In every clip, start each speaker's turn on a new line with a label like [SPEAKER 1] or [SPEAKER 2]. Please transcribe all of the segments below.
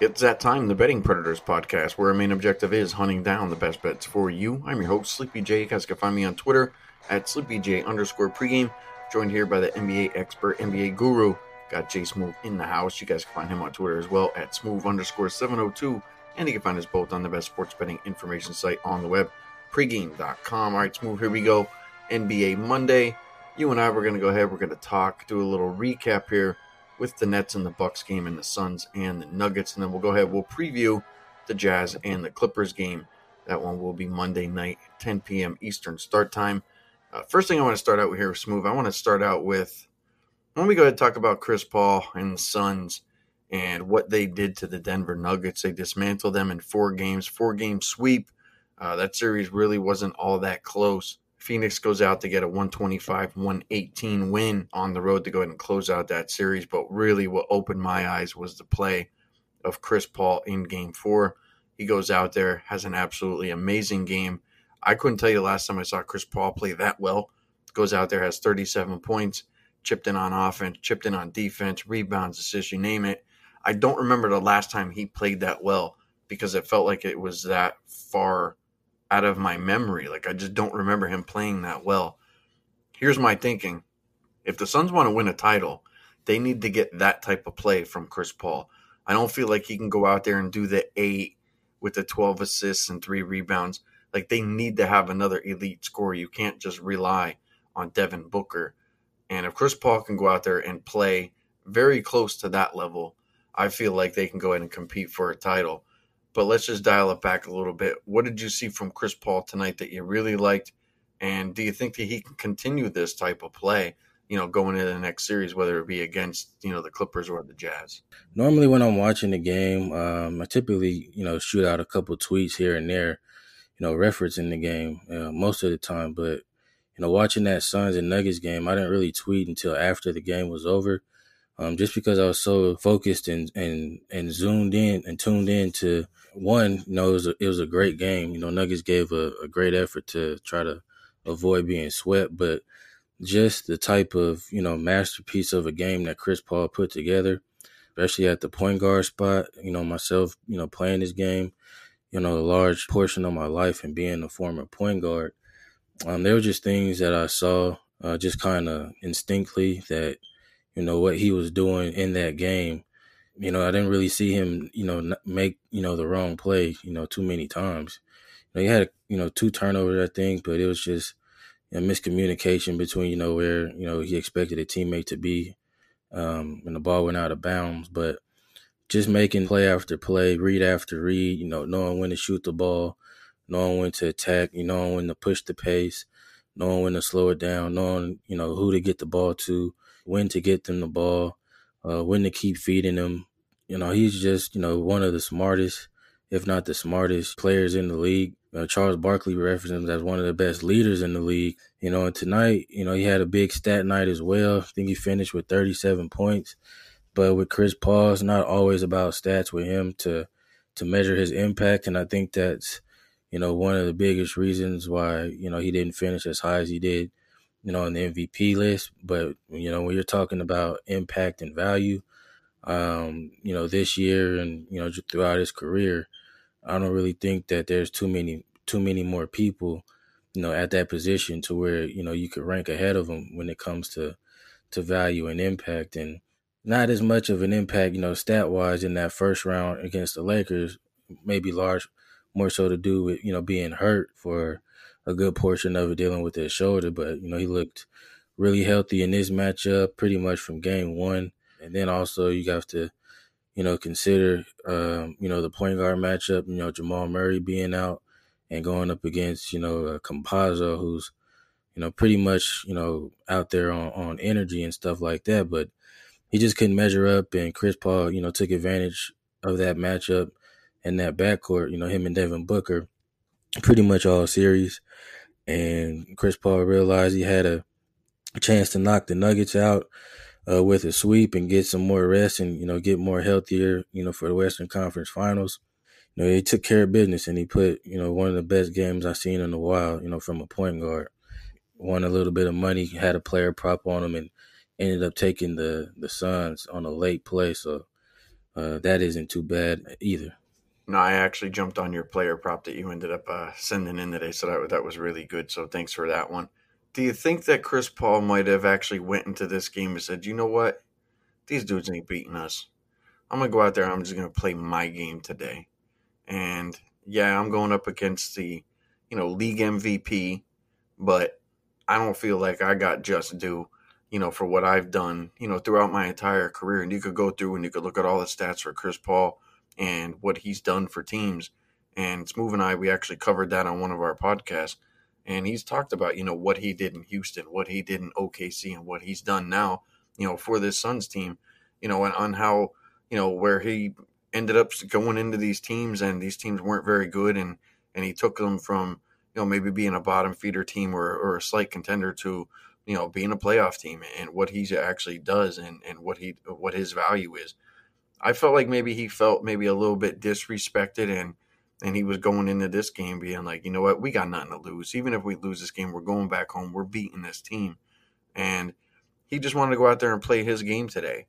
[SPEAKER 1] It's that time, the Betting Predators podcast, where our main objective is hunting down the best bets for you. I'm your host, Sleepy J. You guys can find me on Twitter at SleepyJ underscore pregame. Joined here by the NBA expert, NBA guru. Got Jay Smooth in the house. You guys can find him on Twitter as well at smooth underscore 702. And you can find us both on the best sports betting information site on the web, pregame.com. All right, Smooth, here we go. NBA Monday. You and I, we're going to go ahead. We're going to talk, do a little recap here with the Nets and the Bucks game and the Suns and the Nuggets, and then we'll go ahead. We'll preview the Jazz and the Clippers game. That one will be Monday night, 10 p.m. Eastern start time. Uh, first thing I want to start out with here, Smooth. I want to start out with. Let me go ahead and talk about Chris Paul and the Suns and what they did to the Denver Nuggets. They dismantled them in four games, four game sweep. Uh, that series really wasn't all that close. Phoenix goes out to get a 125 118 win on the road to go ahead and close out that series. But really, what opened my eyes was the play of Chris Paul in game four. He goes out there, has an absolutely amazing game. I couldn't tell you the last time I saw Chris Paul play that well. Goes out there, has 37 points, chipped in on offense, chipped in on defense, rebounds, assists, you name it. I don't remember the last time he played that well because it felt like it was that far out of my memory. Like I just don't remember him playing that well. Here's my thinking. If the Suns want to win a title, they need to get that type of play from Chris Paul. I don't feel like he can go out there and do the 8 with the 12 assists and 3 rebounds. Like they need to have another elite scorer. You can't just rely on Devin Booker. And if Chris Paul can go out there and play very close to that level, I feel like they can go ahead and compete for a title. But let's just dial it back a little bit. What did you see from Chris Paul tonight that you really liked? And do you think that he can continue this type of play, you know, going into the next series, whether it be against, you know, the Clippers or the Jazz?
[SPEAKER 2] Normally, when I'm watching the game, um, I typically, you know, shoot out a couple tweets here and there, you know, referencing the game uh, most of the time. But, you know, watching that Suns and Nuggets game, I didn't really tweet until after the game was over um, just because I was so focused and and and zoomed in and tuned in to one. You know, it was a, it was a great game. You know, Nuggets gave a, a great effort to try to avoid being swept, but just the type of you know masterpiece of a game that Chris Paul put together, especially at the point guard spot. You know, myself, you know, playing this game, you know, a large portion of my life and being a former point guard. Um, there were just things that I saw uh, just kind of instinctively that you know, what he was doing in that game. You know, I didn't really see him, you know, make, you know, the wrong play, you know, too many times. You know, he had, you know, two turnovers, I think, but it was just a miscommunication between, you know, where, you know, he expected a teammate to be um, and the ball went out of bounds. But just making play after play, read after read, you know, knowing when to shoot the ball, knowing when to attack, you know, when to push the pace, knowing when to slow it down, knowing, you know, who to get the ball to when to get them the ball, uh, when to keep feeding them. You know, he's just, you know, one of the smartest, if not the smartest players in the league. Uh, Charles Barkley referenced him as one of the best leaders in the league. You know, and tonight, you know, he had a big stat night as well. I think he finished with 37 points. But with Chris Paul, it's not always about stats with him to to measure his impact. And I think that's, you know, one of the biggest reasons why, you know, he didn't finish as high as he did you know, on the MVP list. But you know, when you're talking about impact and value, um, you know, this year and you know throughout his career, I don't really think that there's too many too many more people, you know, at that position to where you know you could rank ahead of him when it comes to to value and impact and not as much of an impact, you know, stat wise in that first round against the Lakers, maybe large more so to do with, you know, being hurt for a good portion of it dealing with his shoulder, but you know he looked really healthy in this matchup, pretty much from game one. And then also you have to, you know, consider, um, you know, the point guard matchup. You know, Jamal Murray being out and going up against, you know, uh, Campazzo, who's, you know, pretty much, you know, out there on on energy and stuff like that. But he just couldn't measure up, and Chris Paul, you know, took advantage of that matchup and that backcourt. You know, him and Devin Booker pretty much all series. And Chris Paul realized he had a chance to knock the Nuggets out uh, with a sweep and get some more rest and, you know, get more healthier, you know, for the Western Conference Finals. You know, he took care of business and he put, you know, one of the best games I've seen in a while, you know, from a point guard. Won a little bit of money, had a player prop on him and ended up taking the, the Suns on a late play. So, uh, that isn't too bad either.
[SPEAKER 1] No, I actually jumped on your player prop that you ended up uh, sending in today, so that that was really good. So thanks for that one. Do you think that Chris Paul might have actually went into this game and said, "You know what? These dudes ain't beating us. I'm gonna go out there. I'm just gonna play my game today." And yeah, I'm going up against the, you know, league MVP, but I don't feel like I got just due, you know, for what I've done, you know, throughout my entire career. And you could go through and you could look at all the stats for Chris Paul and what he's done for teams. And Smooth and I, we actually covered that on one of our podcasts. And he's talked about, you know, what he did in Houston, what he did in OKC, and what he's done now, you know, for this Suns team, you know, and on how, you know, where he ended up going into these teams and these teams weren't very good and and he took them from you know maybe being a bottom feeder team or, or a slight contender to you know being a playoff team and what he actually does and and what he what his value is i felt like maybe he felt maybe a little bit disrespected and and he was going into this game being like you know what? We got nothing to lose. Even if we lose this game we're going back home. We're beating this team. And he just wanted to go out there and play his game today.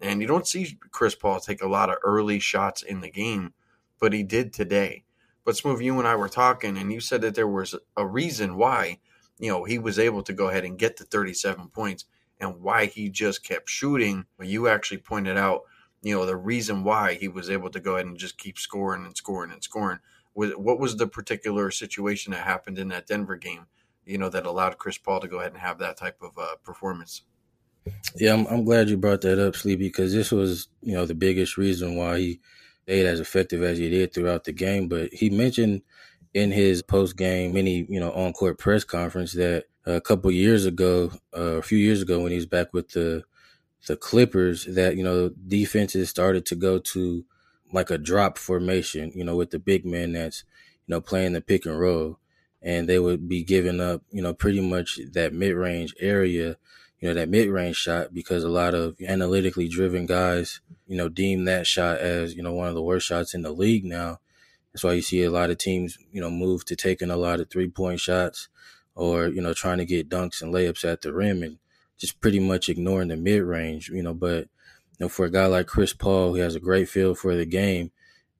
[SPEAKER 1] And you don't see Chris Paul take a lot of early shots in the game, but he did today. But Smooth, you and I were talking, and you said that there was a reason why, you know, he was able to go ahead and get the 37 points and why he just kept shooting. You actually pointed out, you know, the reason why he was able to go ahead and just keep scoring and scoring and scoring. What was the particular situation that happened in that Denver game, you know, that allowed Chris Paul to go ahead and have that type of uh, performance?
[SPEAKER 2] Yeah, I'm, I'm glad you brought that up, Sleepy, because this was, you know, the biggest reason why he stayed as effective as he did throughout the game. But he mentioned in his post game mini, you know, on court press conference that a couple years ago, uh, a few years ago, when he was back with the the Clippers, that you know defenses started to go to like a drop formation, you know, with the big man that's you know playing the pick and roll, and they would be giving up, you know, pretty much that mid range area you know, that mid range shot because a lot of analytically driven guys, you know, deem that shot as, you know, one of the worst shots in the league now. That's why you see a lot of teams, you know, move to taking a lot of three point shots or, you know, trying to get dunks and layups at the rim and just pretty much ignoring the mid range, you know, but you know, for a guy like Chris Paul, who has a great feel for the game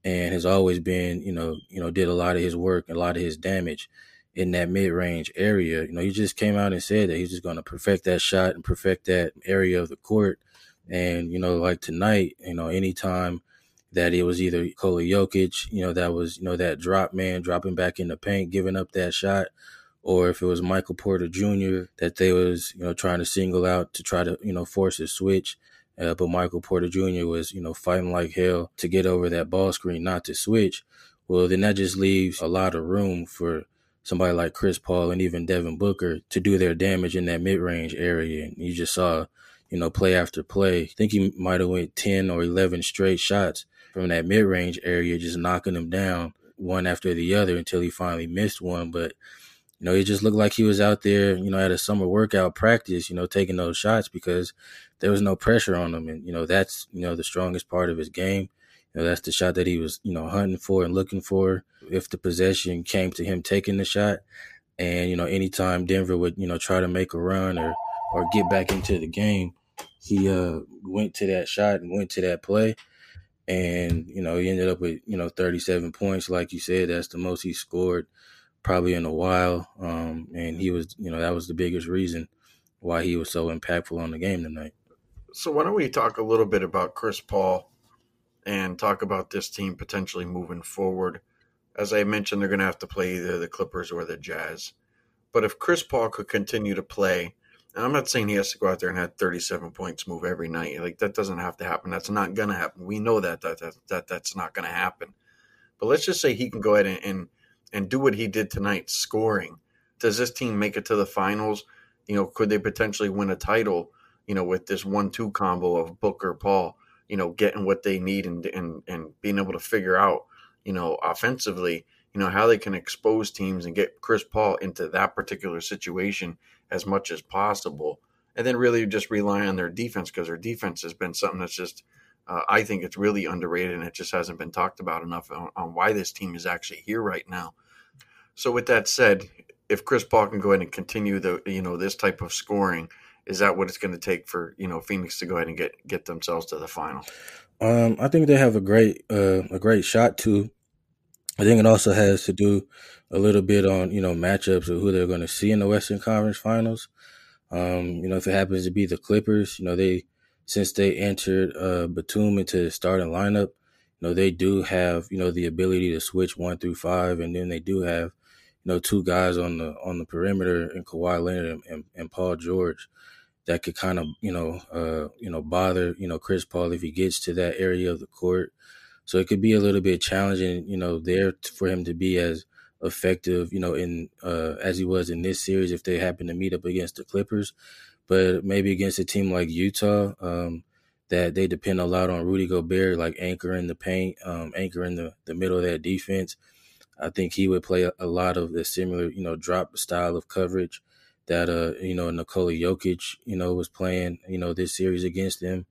[SPEAKER 2] and has always been, you know, you know, did a lot of his work, a lot of his damage in that mid range area. You know, he just came out and said that he's just going to perfect that shot and perfect that area of the court. And, you know, like tonight, you know, anytime that it was either Nikola Jokic, you know, that was, you know, that drop man dropping back in the paint, giving up that shot, or if it was Michael Porter Jr. that they was, you know, trying to single out to try to, you know, force a switch. Uh, but Michael Porter Jr. was, you know, fighting like hell to get over that ball screen, not to switch. Well, then that just leaves a lot of room for somebody like Chris Paul and even Devin Booker to do their damage in that mid range area. And you just saw, you know, play after play. I think he might have went 10 or 11 straight shots from that mid range area, just knocking them down one after the other until he finally missed one. But, you know, it just looked like he was out there, you know, at a summer workout practice, you know, taking those shots because there was no pressure on him. And, you know, that's, you know, the strongest part of his game. You know, that's the shot that he was, you know, hunting for and looking for. If the possession came to him taking the shot, and you know, anytime Denver would, you know, try to make a run or or get back into the game, he uh went to that shot and went to that play. And, you know, he ended up with, you know, 37 points. Like you said, that's the most he scored probably in a while. Um, and he was, you know, that was the biggest reason why he was so impactful on the game tonight.
[SPEAKER 1] So why don't we talk a little bit about Chris Paul and talk about this team potentially moving forward. As I mentioned, they're going to have to play either the Clippers or the Jazz. But if Chris Paul could continue to play, and I'm not saying he has to go out there and have 37 points move every night. Like that doesn't have to happen. That's not going to happen. We know that that, that, that that's not going to happen. But let's just say he can go ahead and, and and do what he did tonight, scoring. Does this team make it to the finals? You know, could they potentially win a title? You know, with this one-two combo of Booker, Paul, you know, getting what they need and and and being able to figure out, you know, offensively, you know, how they can expose teams and get Chris Paul into that particular situation as much as possible. And then really just rely on their defense because their defense has been something that's just uh, I think it's really underrated and it just hasn't been talked about enough on, on why this team is actually here right now. So with that said, if Chris Paul can go ahead and continue the you know this type of scoring, is that what it's going to take for you know Phoenix to go ahead and get get themselves to the final?
[SPEAKER 2] Um, I think they have a great uh, a great shot to. I think it also has to do a little bit on you know matchups of who they're going to see in the Western Conference Finals. Um, you know, if it happens to be the Clippers, you know they since they entered uh, Batum into the starting lineup, you know they do have you know the ability to switch one through five, and then they do have you know two guys on the on the perimeter in Kawhi Leonard and, and, and Paul George that could kind of you know uh, you know bother you know Chris Paul if he gets to that area of the court. So it could be a little bit challenging, you know, there for him to be as effective, you know, in uh, as he was in this series if they happen to meet up against the Clippers. But maybe against a team like Utah, um, that they depend a lot on Rudy Gobert, like anchoring the paint, um, anchoring the, the middle of that defense. I think he would play a, lot of the similar, you know, drop style of coverage that uh, you know, Nikola Jokic, you know, was playing, you know, this series against them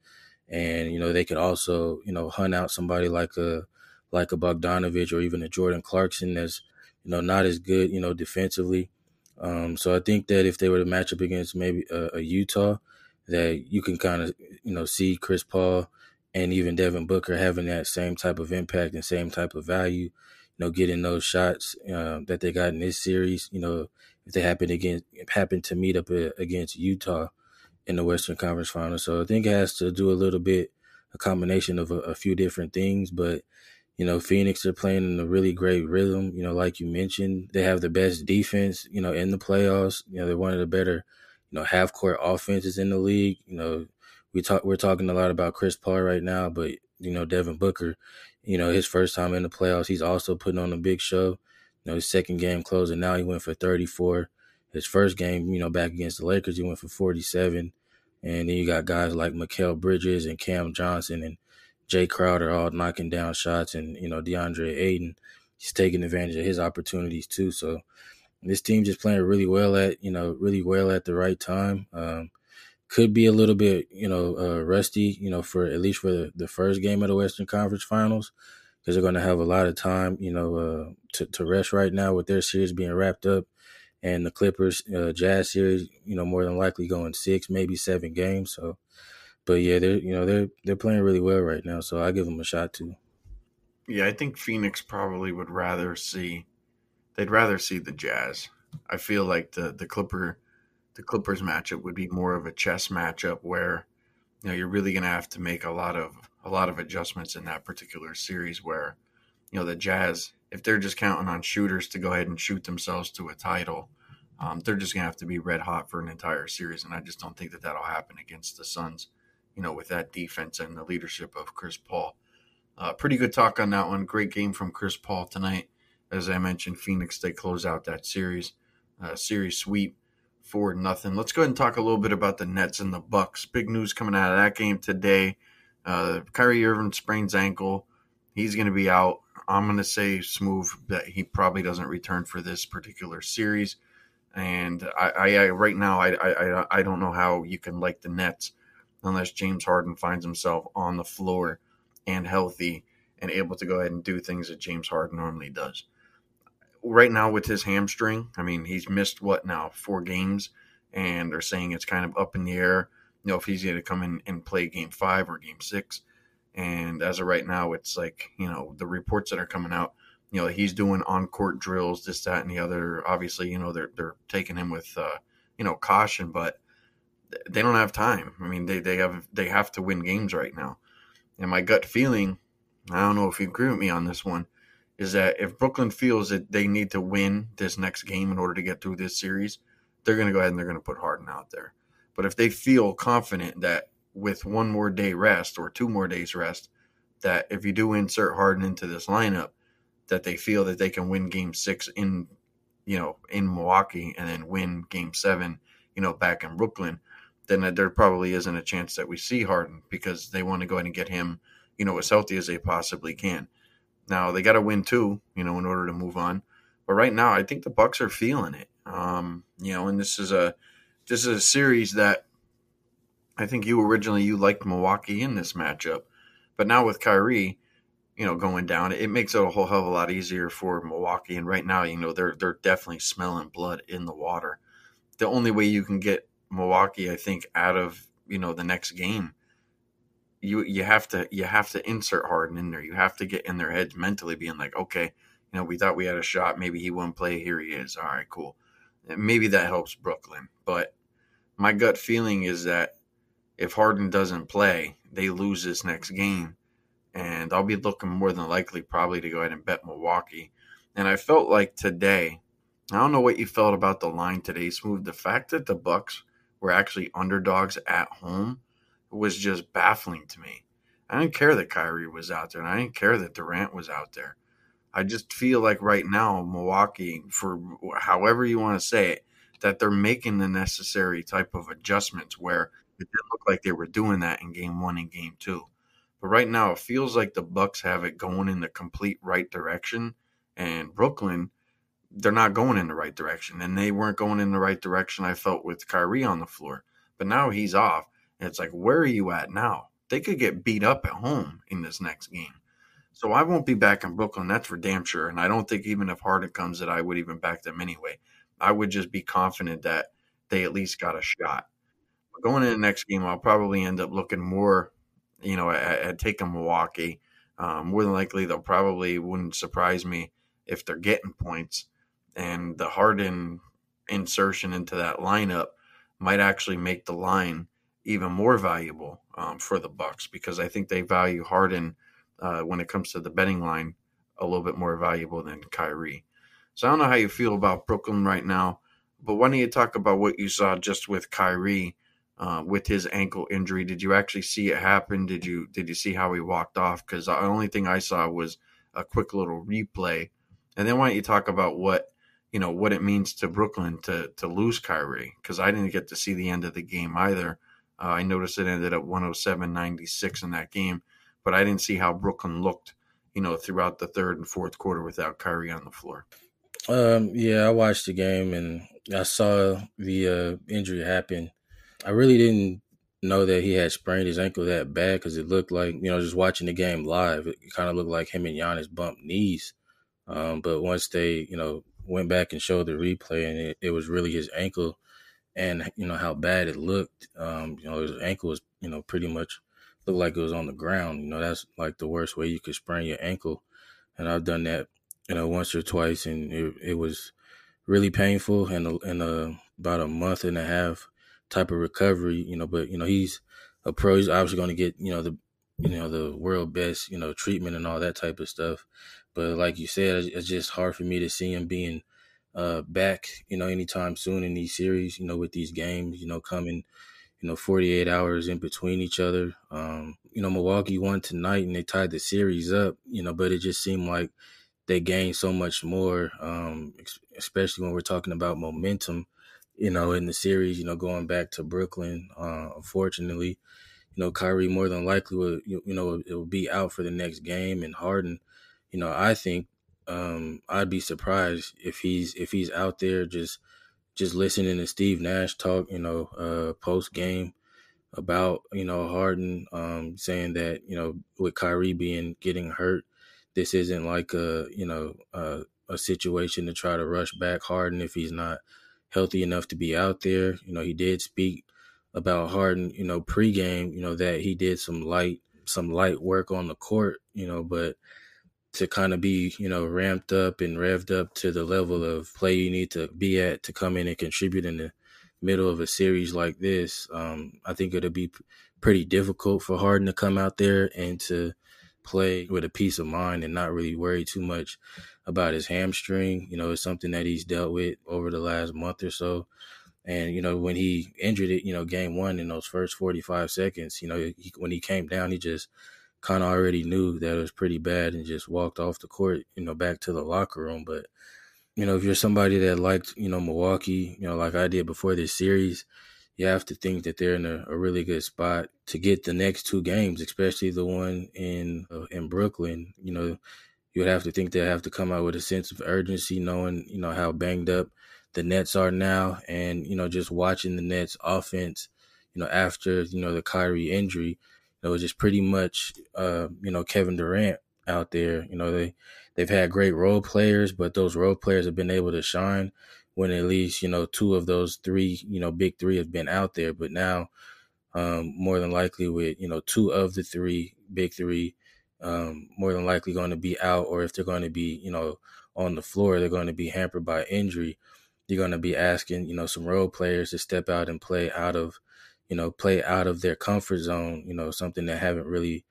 [SPEAKER 2] and you know they could also you know hunt out somebody like a like a Bogdanovich or even a Jordan Clarkson that's you know not as good you know defensively. Um, so I think that if they were to match up against maybe a, a Utah, that you can kind of you know see Chris Paul and even Devin Booker having that same type of impact and same type of value. You know, getting those shots uh, that they got in this series. You know, if they happen against happen to meet up uh, against Utah, in the Western Conference Finals. So I think it has to do a little bit a combination of a, a few different things, but you know, Phoenix are playing in a really great rhythm. You know, like you mentioned, they have the best defense. You know, in the playoffs. You know, they're one of the better, you know, half court offenses in the league. You know, we talk we're talking a lot about Chris Paul right now, but you know, Devin Booker, you know, his first time in the playoffs, he's also putting on a big show. You know, his second game closing now he went for 34. His first game, you know, back against the Lakers, he went for 47. And then you got guys like Mikal Bridges and Cam Johnson and Jae Crowder all knocking down shots, and you know DeAndre Ayton, he's taking advantage of his opportunities too. So this team just playing really well at you know really well at the right time. Um, could be a little bit you know uh, rusty, you know for at least for the, the first game of the Western Conference Finals because they're going to have a lot of time you know uh, to to rest right now with their series being wrapped up and the Clippers uh, Jazz series, you know, more than likely going six, maybe seven games. So, but yeah, they're you know they're they're playing really well right now. So I give them a shot too.
[SPEAKER 1] Yeah, I think Phoenix probably would rather see they'd rather see the Jazz. I feel like the the Clipper the Clippers matchup would be more of a chess matchup where you know you're really going to have to make a lot of a lot of adjustments in that particular series where you know the Jazz if they're just counting on shooters to go ahead and shoot themselves to a title, um, they're just gonna have to be red hot for an entire series, and I just don't think that that'll happen against the Suns. You know, with that defense and the leadership of Chris Paul. Uh, pretty good talk on that one. Great game from Chris Paul tonight. As I mentioned, Phoenix they close out that series, uh, series sweep for nothing. Let's go ahead and talk a little bit about the Nets and the Bucks. Big news coming out of that game today. Uh, Kyrie Irving sprains ankle. He's going to be out. I'm going to say smooth that he probably doesn't return for this particular series. And I, I, I right now, I, I, I don't know how you can like the Nets unless James Harden finds himself on the floor and healthy and able to go ahead and do things that James Harden normally does. Right now, with his hamstring, I mean, he's missed what now four games, and they're saying it's kind of up in the air. You know, if he's going to come in and play game five or game six. And as of right now, it's like, you know, the reports that are coming out, you know, he's doing on court drills, this, that, and the other. Obviously, you know, they're, they're taking him with, uh, you know, caution, but they don't have time. I mean, they, they have, they have to win games right now. And my gut feeling, I don't know if you agree with me on this one, is that if Brooklyn feels that they need to win this next game in order to get through this series, they're going to go ahead and they're going to put Harden out there. But if they feel confident that with one more day rest or two more days rest that if you do insert Harden into this lineup, that they feel that they can win game six in, you know, in Milwaukee and then win game seven, you know, back in Brooklyn, then there probably isn't a chance that we see Harden because they want to go ahead and get him, you know, as healthy as they possibly can. Now they got to win two, you know, in order to move on. But right now, I think the Bucks are feeling it. Um, you know, and this is a this is a series that I think you originally you liked Milwaukee in this matchup, but now with Kyrie, you know, going down, it makes it a whole hell of a lot easier for Milwaukee. And right now, you know, they're they're definitely smelling blood in the water. The only way you can get Milwaukee, I think, out of you know the next game, you you have to you have to insert Harden in there. You have to get in their heads mentally, being like, okay, you know, we thought we had a shot. Maybe he won't play. Here he is. All right, cool. Maybe that helps Brooklyn. But my gut feeling is that if Harden doesn't play, they lose this next game. And I'll be looking more than likely probably to go ahead and bet Milwaukee. And I felt like today, I don't know what you felt about the line today, Smooth. The fact that the Bucks were actually underdogs at home was just baffling to me. I didn't care that Kyrie was out there, and I didn't care that Durant was out there. I just feel like right now, Milwaukee, for however you want to say it, that they're making the necessary type of adjustments where it didn't look like they were doing that in game one and game two. But right now, it feels like the Bucks have it going in the complete right direction, and Brooklyn, they're not going in the right direction, and they weren't going in the right direction. I felt with Kyrie on the floor, but now he's off, and it's like, where are you at now? They could get beat up at home in this next game. So I won't be back in Brooklyn. That's for damn sure. And I don't think even if Harden comes, that I would even back them anyway. I would just be confident that they at least got a shot. But going into the next game, I'll probably end up looking more, you know, at, at taking Milwaukee. Um, more than likely, they'll probably wouldn't surprise me if they're getting points. And the Harden insertion into that lineup might actually make the line even more valuable um, for the Bucks because I think they value Harden – uh, when it comes to the betting line a little bit more valuable than Kyrie. So I don't know how you feel about Brooklyn right now, but why don't you talk about what you saw just with Kyrie uh, with his ankle injury? Did you actually see it happen? Did you did you see how he walked off? Because the only thing I saw was a quick little replay. And then why don't you talk about what you know what it means to Brooklyn to to lose Kyrie? Because I didn't get to see the end of the game either. Uh, I noticed it ended up 107-96 in that game but I didn't see how Brooklyn looked, you know, throughout the third and fourth quarter without Kyrie on the floor.
[SPEAKER 2] Um, yeah, I watched the game and I saw the uh, injury happen. I really didn't know that he had sprained his ankle that bad because it looked like, you know, just watching the game live, it kind of looked like him and Giannis bumped knees. Um, but once they, you know, went back and showed the replay and it, it was really his ankle and, you know, how bad it looked, um, you know, his ankle was, you know, pretty much looked like it was on the ground. You know, that's like the worst way you could sprain your ankle. And I've done that, you know, once or twice, and it, it was really painful and in a, about a month and a half type of recovery. You know, but you know he's a pro. He's obviously going to get you know the you know the world best you know treatment and all that type of stuff. But like you said, it's just hard for me to see him being uh, back, you know, anytime soon in these series, you know, with these games, you know, coming you know, 48 hours in between each other. Um, you know, Milwaukee won tonight and they tied the series up, you know, but it just seemed like they gained so much more, um, especially when we're talking about momentum, you know, in the series, you know, going back to Brooklyn. Uh, unfortunately, you know, Kyrie more than likely will, you know, it will be out for the next game and Harden, you know, I think um, I'd be surprised if he's if he's out there just just listening to Steve Nash talk, you know, uh, post game about you know Harden, um, saying that you know with Kyrie being getting hurt, this isn't like a you know a, a situation to try to rush back Harden if he's not healthy enough to be out there. You know, he did speak about Harden, you know, pregame, you know that he did some light some light work on the court, you know, but to kind of be, you know, ramped up and revved up to the level of play you need to be at to come in and contribute in the middle of a series like this. Um, I think it'll be pretty difficult for Harden to come out there and to play with a peace of mind and not really worry too much about his hamstring. You know, it's something that he's dealt with over the last month or so. And, you know, when he injured it, you know, game one in those first 45 seconds, you know, he, when he came down, he just kind of already knew that it was pretty bad and just walked off the court, you know, back to the locker room. But, you know, if you're somebody that liked, you know, Milwaukee, you know, like I did before this series, you have to think that they're in a, a really good spot to get the next two games, especially the one in uh, in Brooklyn. You know, you would have to think they have to come out with a sense of urgency, knowing you know how banged up the Nets are now, and you know just watching the Nets offense, you know after you know the Kyrie injury, it was just pretty much, uh, you know, Kevin Durant out there. You know, they they've had great role players, but those role players have been able to shine when at least you know two of those three you know big three have been out there. But now, um, more than likely with you know two of the three big three, um, more than likely going to be out, or if they're going to be you know on the floor, they're going to be hampered by injury. You're going to be asking you know some role players to step out and play out of you know play out of their comfort zone. You know something that haven't really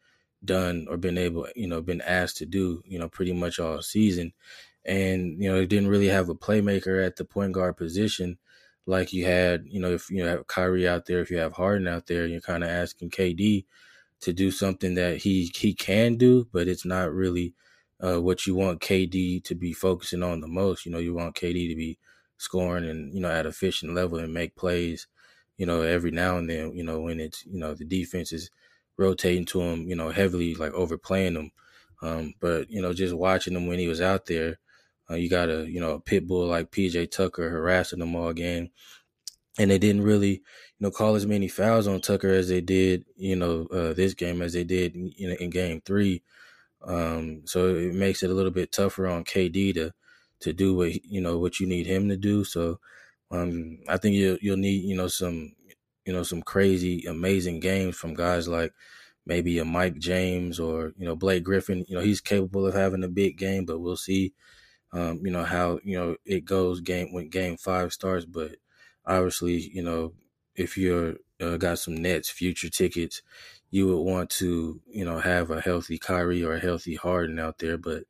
[SPEAKER 2] done or been able, you know, been asked to do, you know, pretty much all season. And, you know, they didn't really have a playmaker at the point guard position like you had, you know, if you have Kyrie out there, if you have Harden out there, you're kind of asking KD to do something that he he can do, but it's not really uh, what you want KD to be focusing on the most. You know, you want KD to be scoring and you know at efficient level and make plays. You know, every now and then. You know, when it's you know the defense is rotating to him, you know, heavily, like overplaying him. Um, but you know, just watching him when he was out there, uh, you got a you know a pit bull like PJ Tucker harassing them all game, and they didn't really you know call as many fouls on Tucker as they did you know uh, this game as they did in, in game three. Um, so it makes it a little bit tougher on KD to to do what you know what you need him to do. So um, I think you you'll need you know some you know, some crazy, amazing games from guys like maybe a Mike James or, you know, Blake Griffin. You know, he's capable of having a big game, but we'll see, um, you know, how, you know, it goes game when game five starts. But obviously, you know, if you're uh, got some Nets future tickets, you would want to, you know, have a healthy Kyrie or a healthy Harden out there. But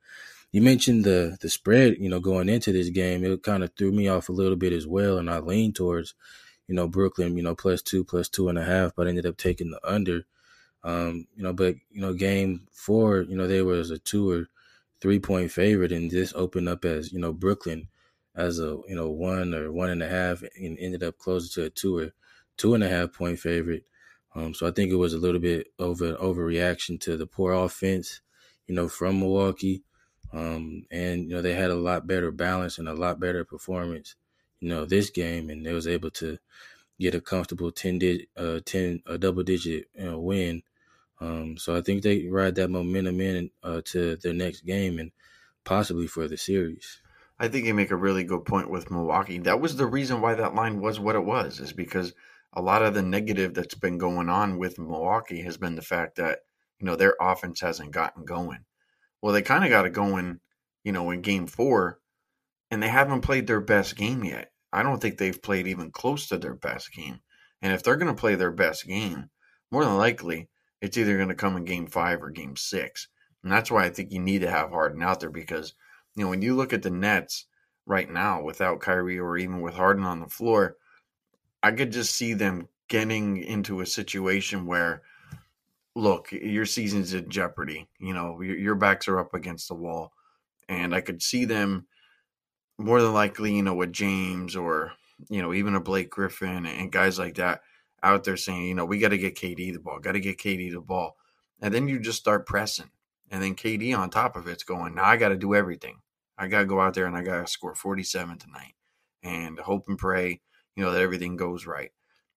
[SPEAKER 2] you mentioned the the spread, you know, going into this game, it kind of threw me off a little bit as well, and I leaned towards you know, Brooklyn, you know, plus two, plus two and a half, but I ended up taking the under. Um, you know, but you know, game four, you know, they was a two or three point favorite, and this opened up as you know Brooklyn as a you know one or one and a half, and ended up closer to a two or two and a half point favorite. Um, so I think it was a little bit over overreaction to the poor offense, you know, from Milwaukee. Um, and you know they had a lot better balance and a lot better performance you know, this game, and they was able to get a comfortable 10, di- uh, 10 a double digit you know, win. Um, so I think they ride that momentum in uh, to their next game and possibly for the series.
[SPEAKER 1] I think you make a really good point with Milwaukee. That was the reason why that line was what it was, is because a lot of the negative that's been going on with Milwaukee has been the fact that, you know, their offense hasn't gotten going. Well, they kind of got it going, you know, in game four and they haven't played their best game yet. I don't think they've played even close to their best game. And if they're going to play their best game, more than likely, it's either going to come in game five or game six. And that's why I think you need to have Harden out there because, you know, when you look at the Nets right now without Kyrie or even with Harden on the floor, I could just see them getting into a situation where, look, your season's in jeopardy. You know, your, your backs are up against the wall. And I could see them more than likely, you know, with James or, you know, even a Blake Griffin and guys like that out there saying, you know, we got to get KD the ball, got to get KD the ball. And then you just start pressing. And then KD on top of it's going, now I got to do everything. I got to go out there and I got to score 47 tonight and hope and pray, you know, that everything goes right.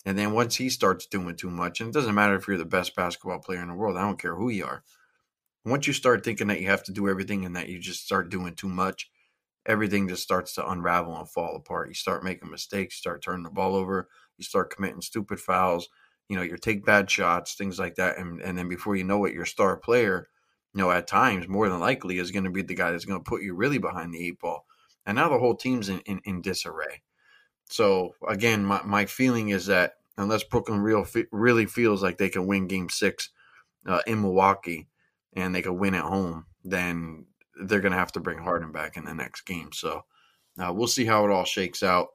[SPEAKER 1] And then once he starts doing too much, and it doesn't matter if you're the best basketball player in the world, I don't care who you are. Once you start thinking that you have to do everything and that you just start doing too much, everything just starts to unravel and fall apart. You start making mistakes, you start turning the ball over, you start committing stupid fouls, you know, you take bad shots, things like that. And, and then before you know it, your star player, you know, at times, more than likely, is going to be the guy that's going to put you really behind the eight ball. And now the whole team's in, in, in disarray. So, again, my, my feeling is that unless Brooklyn real, really feels like they can win game six uh, in Milwaukee and they can win at home, then they're going to have to bring Harden back in the next game. So uh, we'll see how it all shakes out.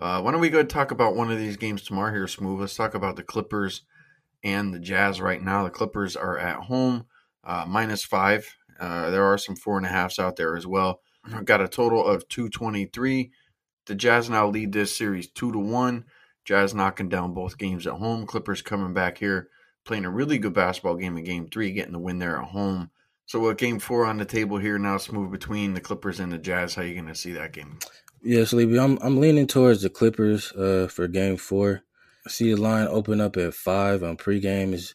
[SPEAKER 1] Uh, why don't we go talk about one of these games tomorrow here, Smooth? Let's talk about the Clippers and the Jazz right now. The Clippers are at home, uh, minus five. Uh, there are some four and a halfs out there as well. I've got a total of 223. The Jazz now lead this series two to one. Jazz knocking down both games at home. Clippers coming back here, playing a really good basketball game in game three, getting the win there at home. So, what game four on the table here now? Smooth between the Clippers and the Jazz. How you going to see that game?
[SPEAKER 2] Yeah, Sleepy, I'm I'm leaning towards the Clippers uh, for game four. I see the line open up at five on pregame is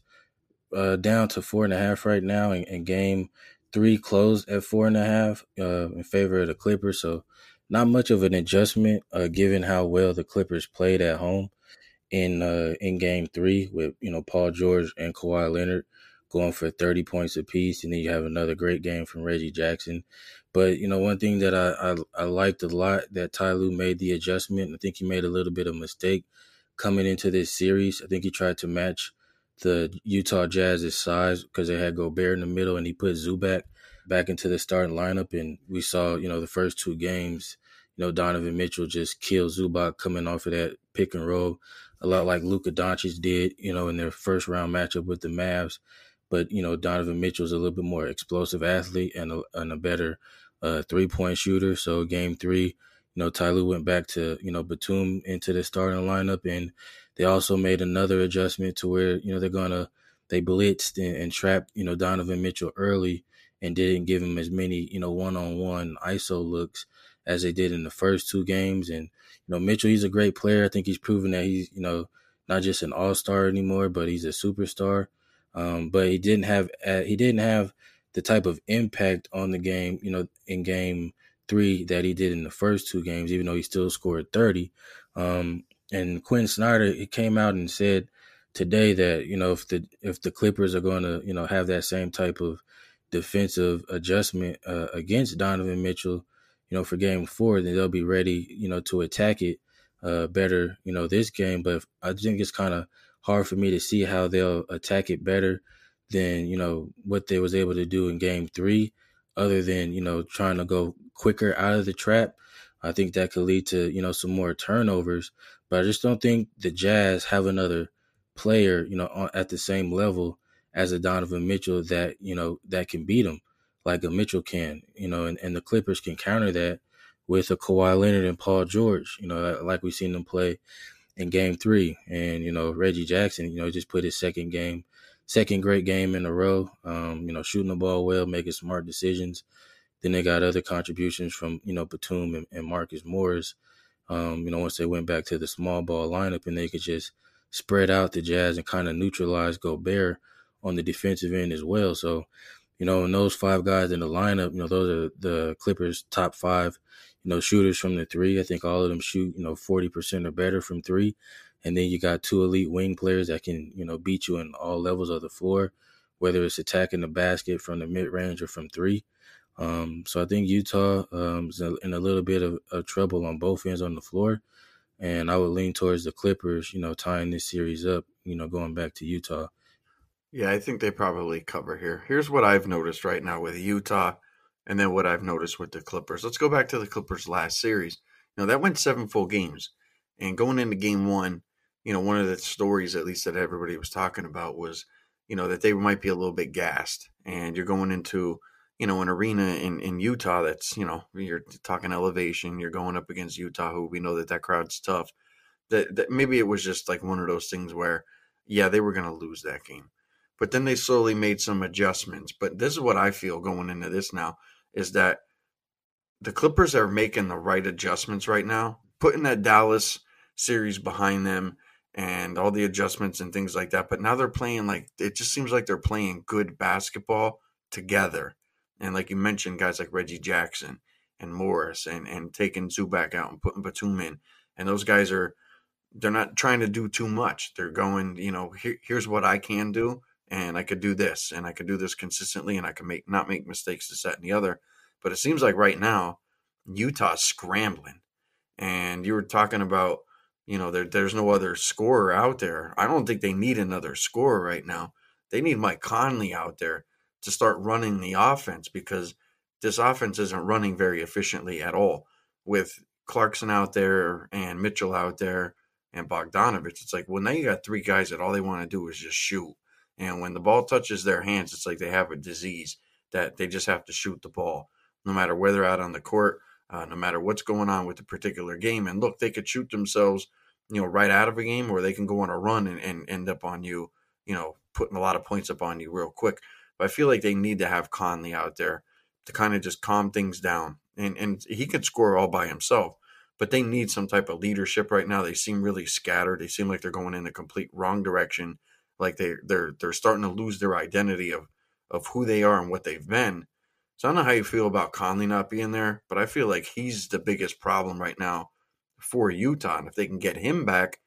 [SPEAKER 2] uh, down to four and a half right now, and, and game three closed at four and a half uh, in favor of the Clippers. So not much of an adjustment, uh, given how well the Clippers played at home in uh, in Game Three with you know Paul George and Kawhi Leonard going for thirty points apiece, and then you have another great game from Reggie Jackson. But you know, one thing that I, I, I liked a lot that Ty Lue made the adjustment. I think he made a little bit of mistake coming into this series. I think he tried to match the Utah Jazz's size because they had Gobert in the middle, and he put Zubac back into the starting lineup. And we saw, you know, the first two games, you know, Donovan Mitchell just killed Zubac coming off of that pick and roll, a lot like Luka Doncic did, you know, in their first round matchup with the Mavs. But you know, Donovan Mitchell's a little bit more explosive athlete and a, and a better uh, three point shooter. So game three, you know, Ty Lue went back to you know Batum into the starting lineup, and they also made another adjustment to where you know they're gonna they blitzed and, and trapped you know Donovan Mitchell early and didn't give him as many you know one on one ISO looks as they did in the first two games. And you know Mitchell, he's a great player. I think he's proven that he's you know not just an all star anymore, but he's a superstar. Um, but he didn't have uh, he didn't have the type of impact on the game, you know, in game three that he did in the first two games, even though he still scored 30. Um, and Quin Snyder, he came out and said today that, you know, if the if the Clippers are going to, you know, have that same type of defensive adjustment uh, against Donovan Mitchell, you know, for game four, then they'll be ready, you know, to attack it uh, better, you know, this game. But I think it's kind of hard for me to see how they'll attack it better than you know what they was able to do in game three other than you know trying to go quicker out of the trap i think that could lead to you know some more turnovers but i just don't think the jazz have another player you know at the same level as a donovan mitchell that you know that can beat him like a mitchell can you know and, and the clippers can counter that with a Kawhi Leonard and Paul George, you know, like we've seen them play in game three. And, you know, Reggie Jackson, you know, just put his second game, second great game in a row, um, you know, shooting the ball well, making smart decisions. Then they got other contributions from, you know, Batum and, and Marcus Morris. Um, you know, once they went back to the small ball lineup and they could just spread out the Jazz and kind of neutralize Gobert on the defensive end as well. So, you know, and those five guys in the lineup, you know, those are the Clippers' top five you know, shooters from the three. I think all of them shoot, you know, 40% or better from three. And then you got two elite wing players that can, you know, beat you in all levels of the floor, whether it's attacking the basket from the mid range or from three. Um, so I think Utah um, is in a little bit of, of, trouble on both ends on the floor. And I would lean towards the Clippers, you know, tying this series up, you know, going back to Utah.
[SPEAKER 1] Yeah, I think they probably cover here. Here's what I've noticed right now with Utah and then what I've noticed with the Clippers. Let's go back to the Clippers last series. Now, that went seven full games. And going into game one, you know, one of the stories, at least that everybody was talking about, was, you know, that they might be a little bit gassed. And you're going into, you know, an arena in, in Utah that's, you know, you're talking elevation, you're going up against Utah, who we know that that crowd's tough. That, that maybe it was just like one of those things where, yeah, they were going to lose that game. But then they slowly made some adjustments. But this is what I feel going into this now is that the Clippers are making the right adjustments right now, putting that Dallas series behind them and all the adjustments and things like that. But now they're playing like it just seems like they're playing good basketball together. And like you mentioned, guys like Reggie Jackson and Morris and and taking Zubac out and putting Batum in. And those guys are they're not trying to do too much. They're going, you know, here, here's what I can do and I could do this and I could do this consistently and I can make not make mistakes to set and the other. But it seems like right now Utah's scrambling. And you were talking about, you know, there, there's no other scorer out there. I don't think they need another scorer right now. They need Mike Conley out there to start running the offense because this offense isn't running very efficiently at all. With Clarkson out there and Mitchell out there and Bogdanovich, it's like, well, now you got three guys that all they want to do is just shoot. And when the ball touches their hands, it's like they have a disease that they just have to shoot the ball, no matter where they're out on the court, uh, no matter what's going on with the particular game. And look, they could shoot themselves, you know, right out of a game, or they can go on a run and, and end up on you, you know, putting a lot of points up on you real quick. But I feel like they need to have Conley out there to kind of just calm things down. And and he could score all by himself, but they need some type of leadership right now. They seem really scattered. They seem like they're going in the complete wrong direction like they they're they're starting to lose their identity of of who they are and what they've been. So I don't know how you feel about Conley not being there, but I feel like he's the biggest problem right now for Utah. And if they can get him back,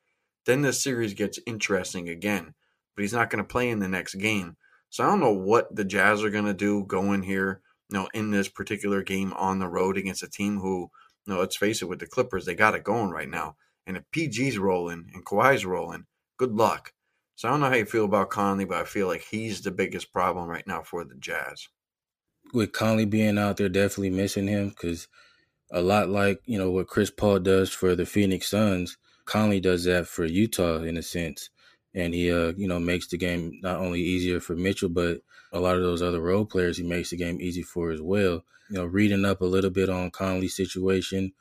[SPEAKER 1] then this series gets interesting again. But he's not going to play in the next game. So I don't know what the Jazz are going to do going here, you know, in this particular game on the road against a team who, you know, let's face it, with the Clippers, they got it going right now. And if PG's rolling and Kawhi's rolling, good luck. So I don't know how you feel about Conley, but I feel like he's the biggest problem right now for the Jazz.
[SPEAKER 2] With Conley being out there, definitely missing him because a lot like you know what Chris Paul does for the Phoenix Suns, Conley does that for Utah in a sense, and he uh you know makes the game not only easier for Mitchell but a lot of those other role players he makes the game easy for as well. You know, reading up a little bit on Conley's situation,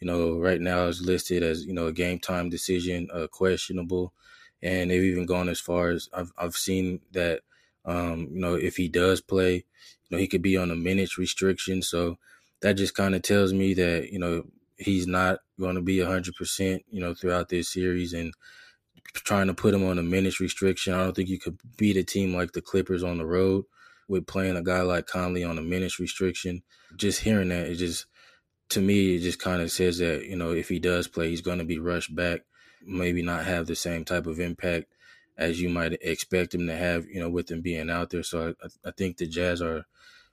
[SPEAKER 2] you know, right now is listed as you know a game time decision, uh, questionable, and they've even gone as far as I've I've seen that um, you know if he does play you know, he could be on a minutes restriction. So that just kind of tells me that, you know, he's not going to be 100%, you know, throughout this series. And trying to put him on a minutes restriction, I don't think you could beat a team like the Clippers on the road with playing a guy like Conley on a minutes restriction. Just hearing that, it just, to me, it just kind of says that, you know, if he does play, he's going to be rushed back, maybe not have the same type of impact as you might expect him to have, you know, with him being out there. So I, I think the Jazz are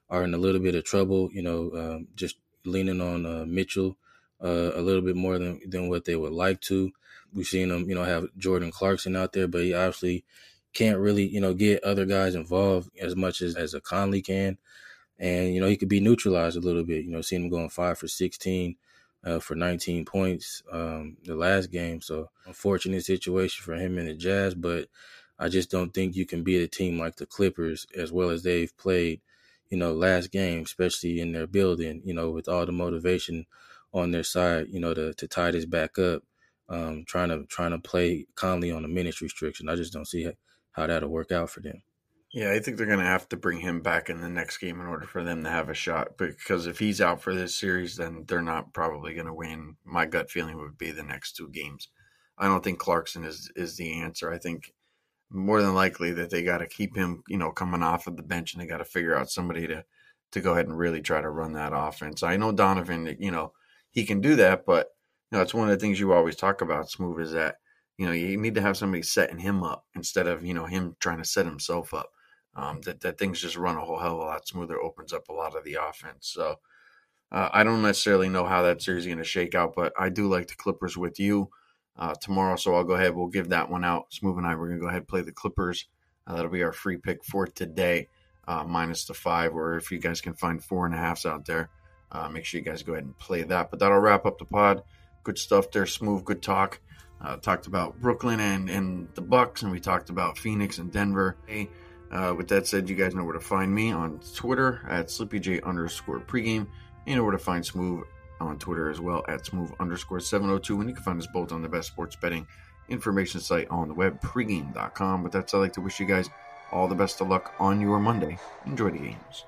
[SPEAKER 2] are in a little bit of trouble. You know, um, just leaning on uh, Mitchell uh, a little bit more than than what they would like to. We've seen them, you know, have Jordan Clarkson out there, but he obviously can't really, you know, get other guys involved as much as as a Conley can. And you know, he could be neutralized a little bit. You know, seeing him going five for sixteen. Uh, for 19 points um, the last game. So unfortunate situation for him and the Jazz, but I just don't think you can beat a team like the Clippers as well as they've played you know, last game, especially in their building, you know, with all the motivation on their side, you know, to, to tie this back up, um, trying to trying to play Conley on a minutes restriction. I just don't see how that'll work out for them.
[SPEAKER 1] Yeah, I think they're going to have to bring him back in the next game in order for them to have a shot. Because if he's out for this series, then they're not probably going to win. My gut feeling would be the next two games. I don't think Clarkson is is the answer. I think more than likely that they got to keep him, you know, coming off of the bench, and they got to figure out somebody to to go ahead and really try to run that offense. I know Donovan, you know, he can do that, but you know, it's one of the things you always talk about, Smoove, is that you know you need to have somebody setting him up instead of you know him trying to set himself up. Um, that that things just run a whole hell of a lot smoother, opens up a lot of the offense. So. Uh, I don't necessarily know how that series is going to shake out, but I do like the Clippers with you uh, tomorrow. So I'll go ahead. We'll give that one out. Smoove and I, we're going to go ahead and play the Clippers. Uh, that'll be our free pick for today, uh, minus the five. Or if you guys can find four and a halfs out there, uh, make sure you guys go ahead and play that. But that'll wrap up the pod. Good stuff there. Smoove, good talk. Uh, talked about Brooklyn and, and the Bucks, and we talked about Phoenix and Denver. Hey, uh, with that said, you guys know where to find me on Twitter at SleepyJ underscore pregame. You know where to find Smoove on Twitter as well at smooth underscore 702. And you can find us both on the best sports betting information site on the web, pregame.com. With that, said, I'd like to wish you guys all the best of luck on your Monday. Enjoy the games.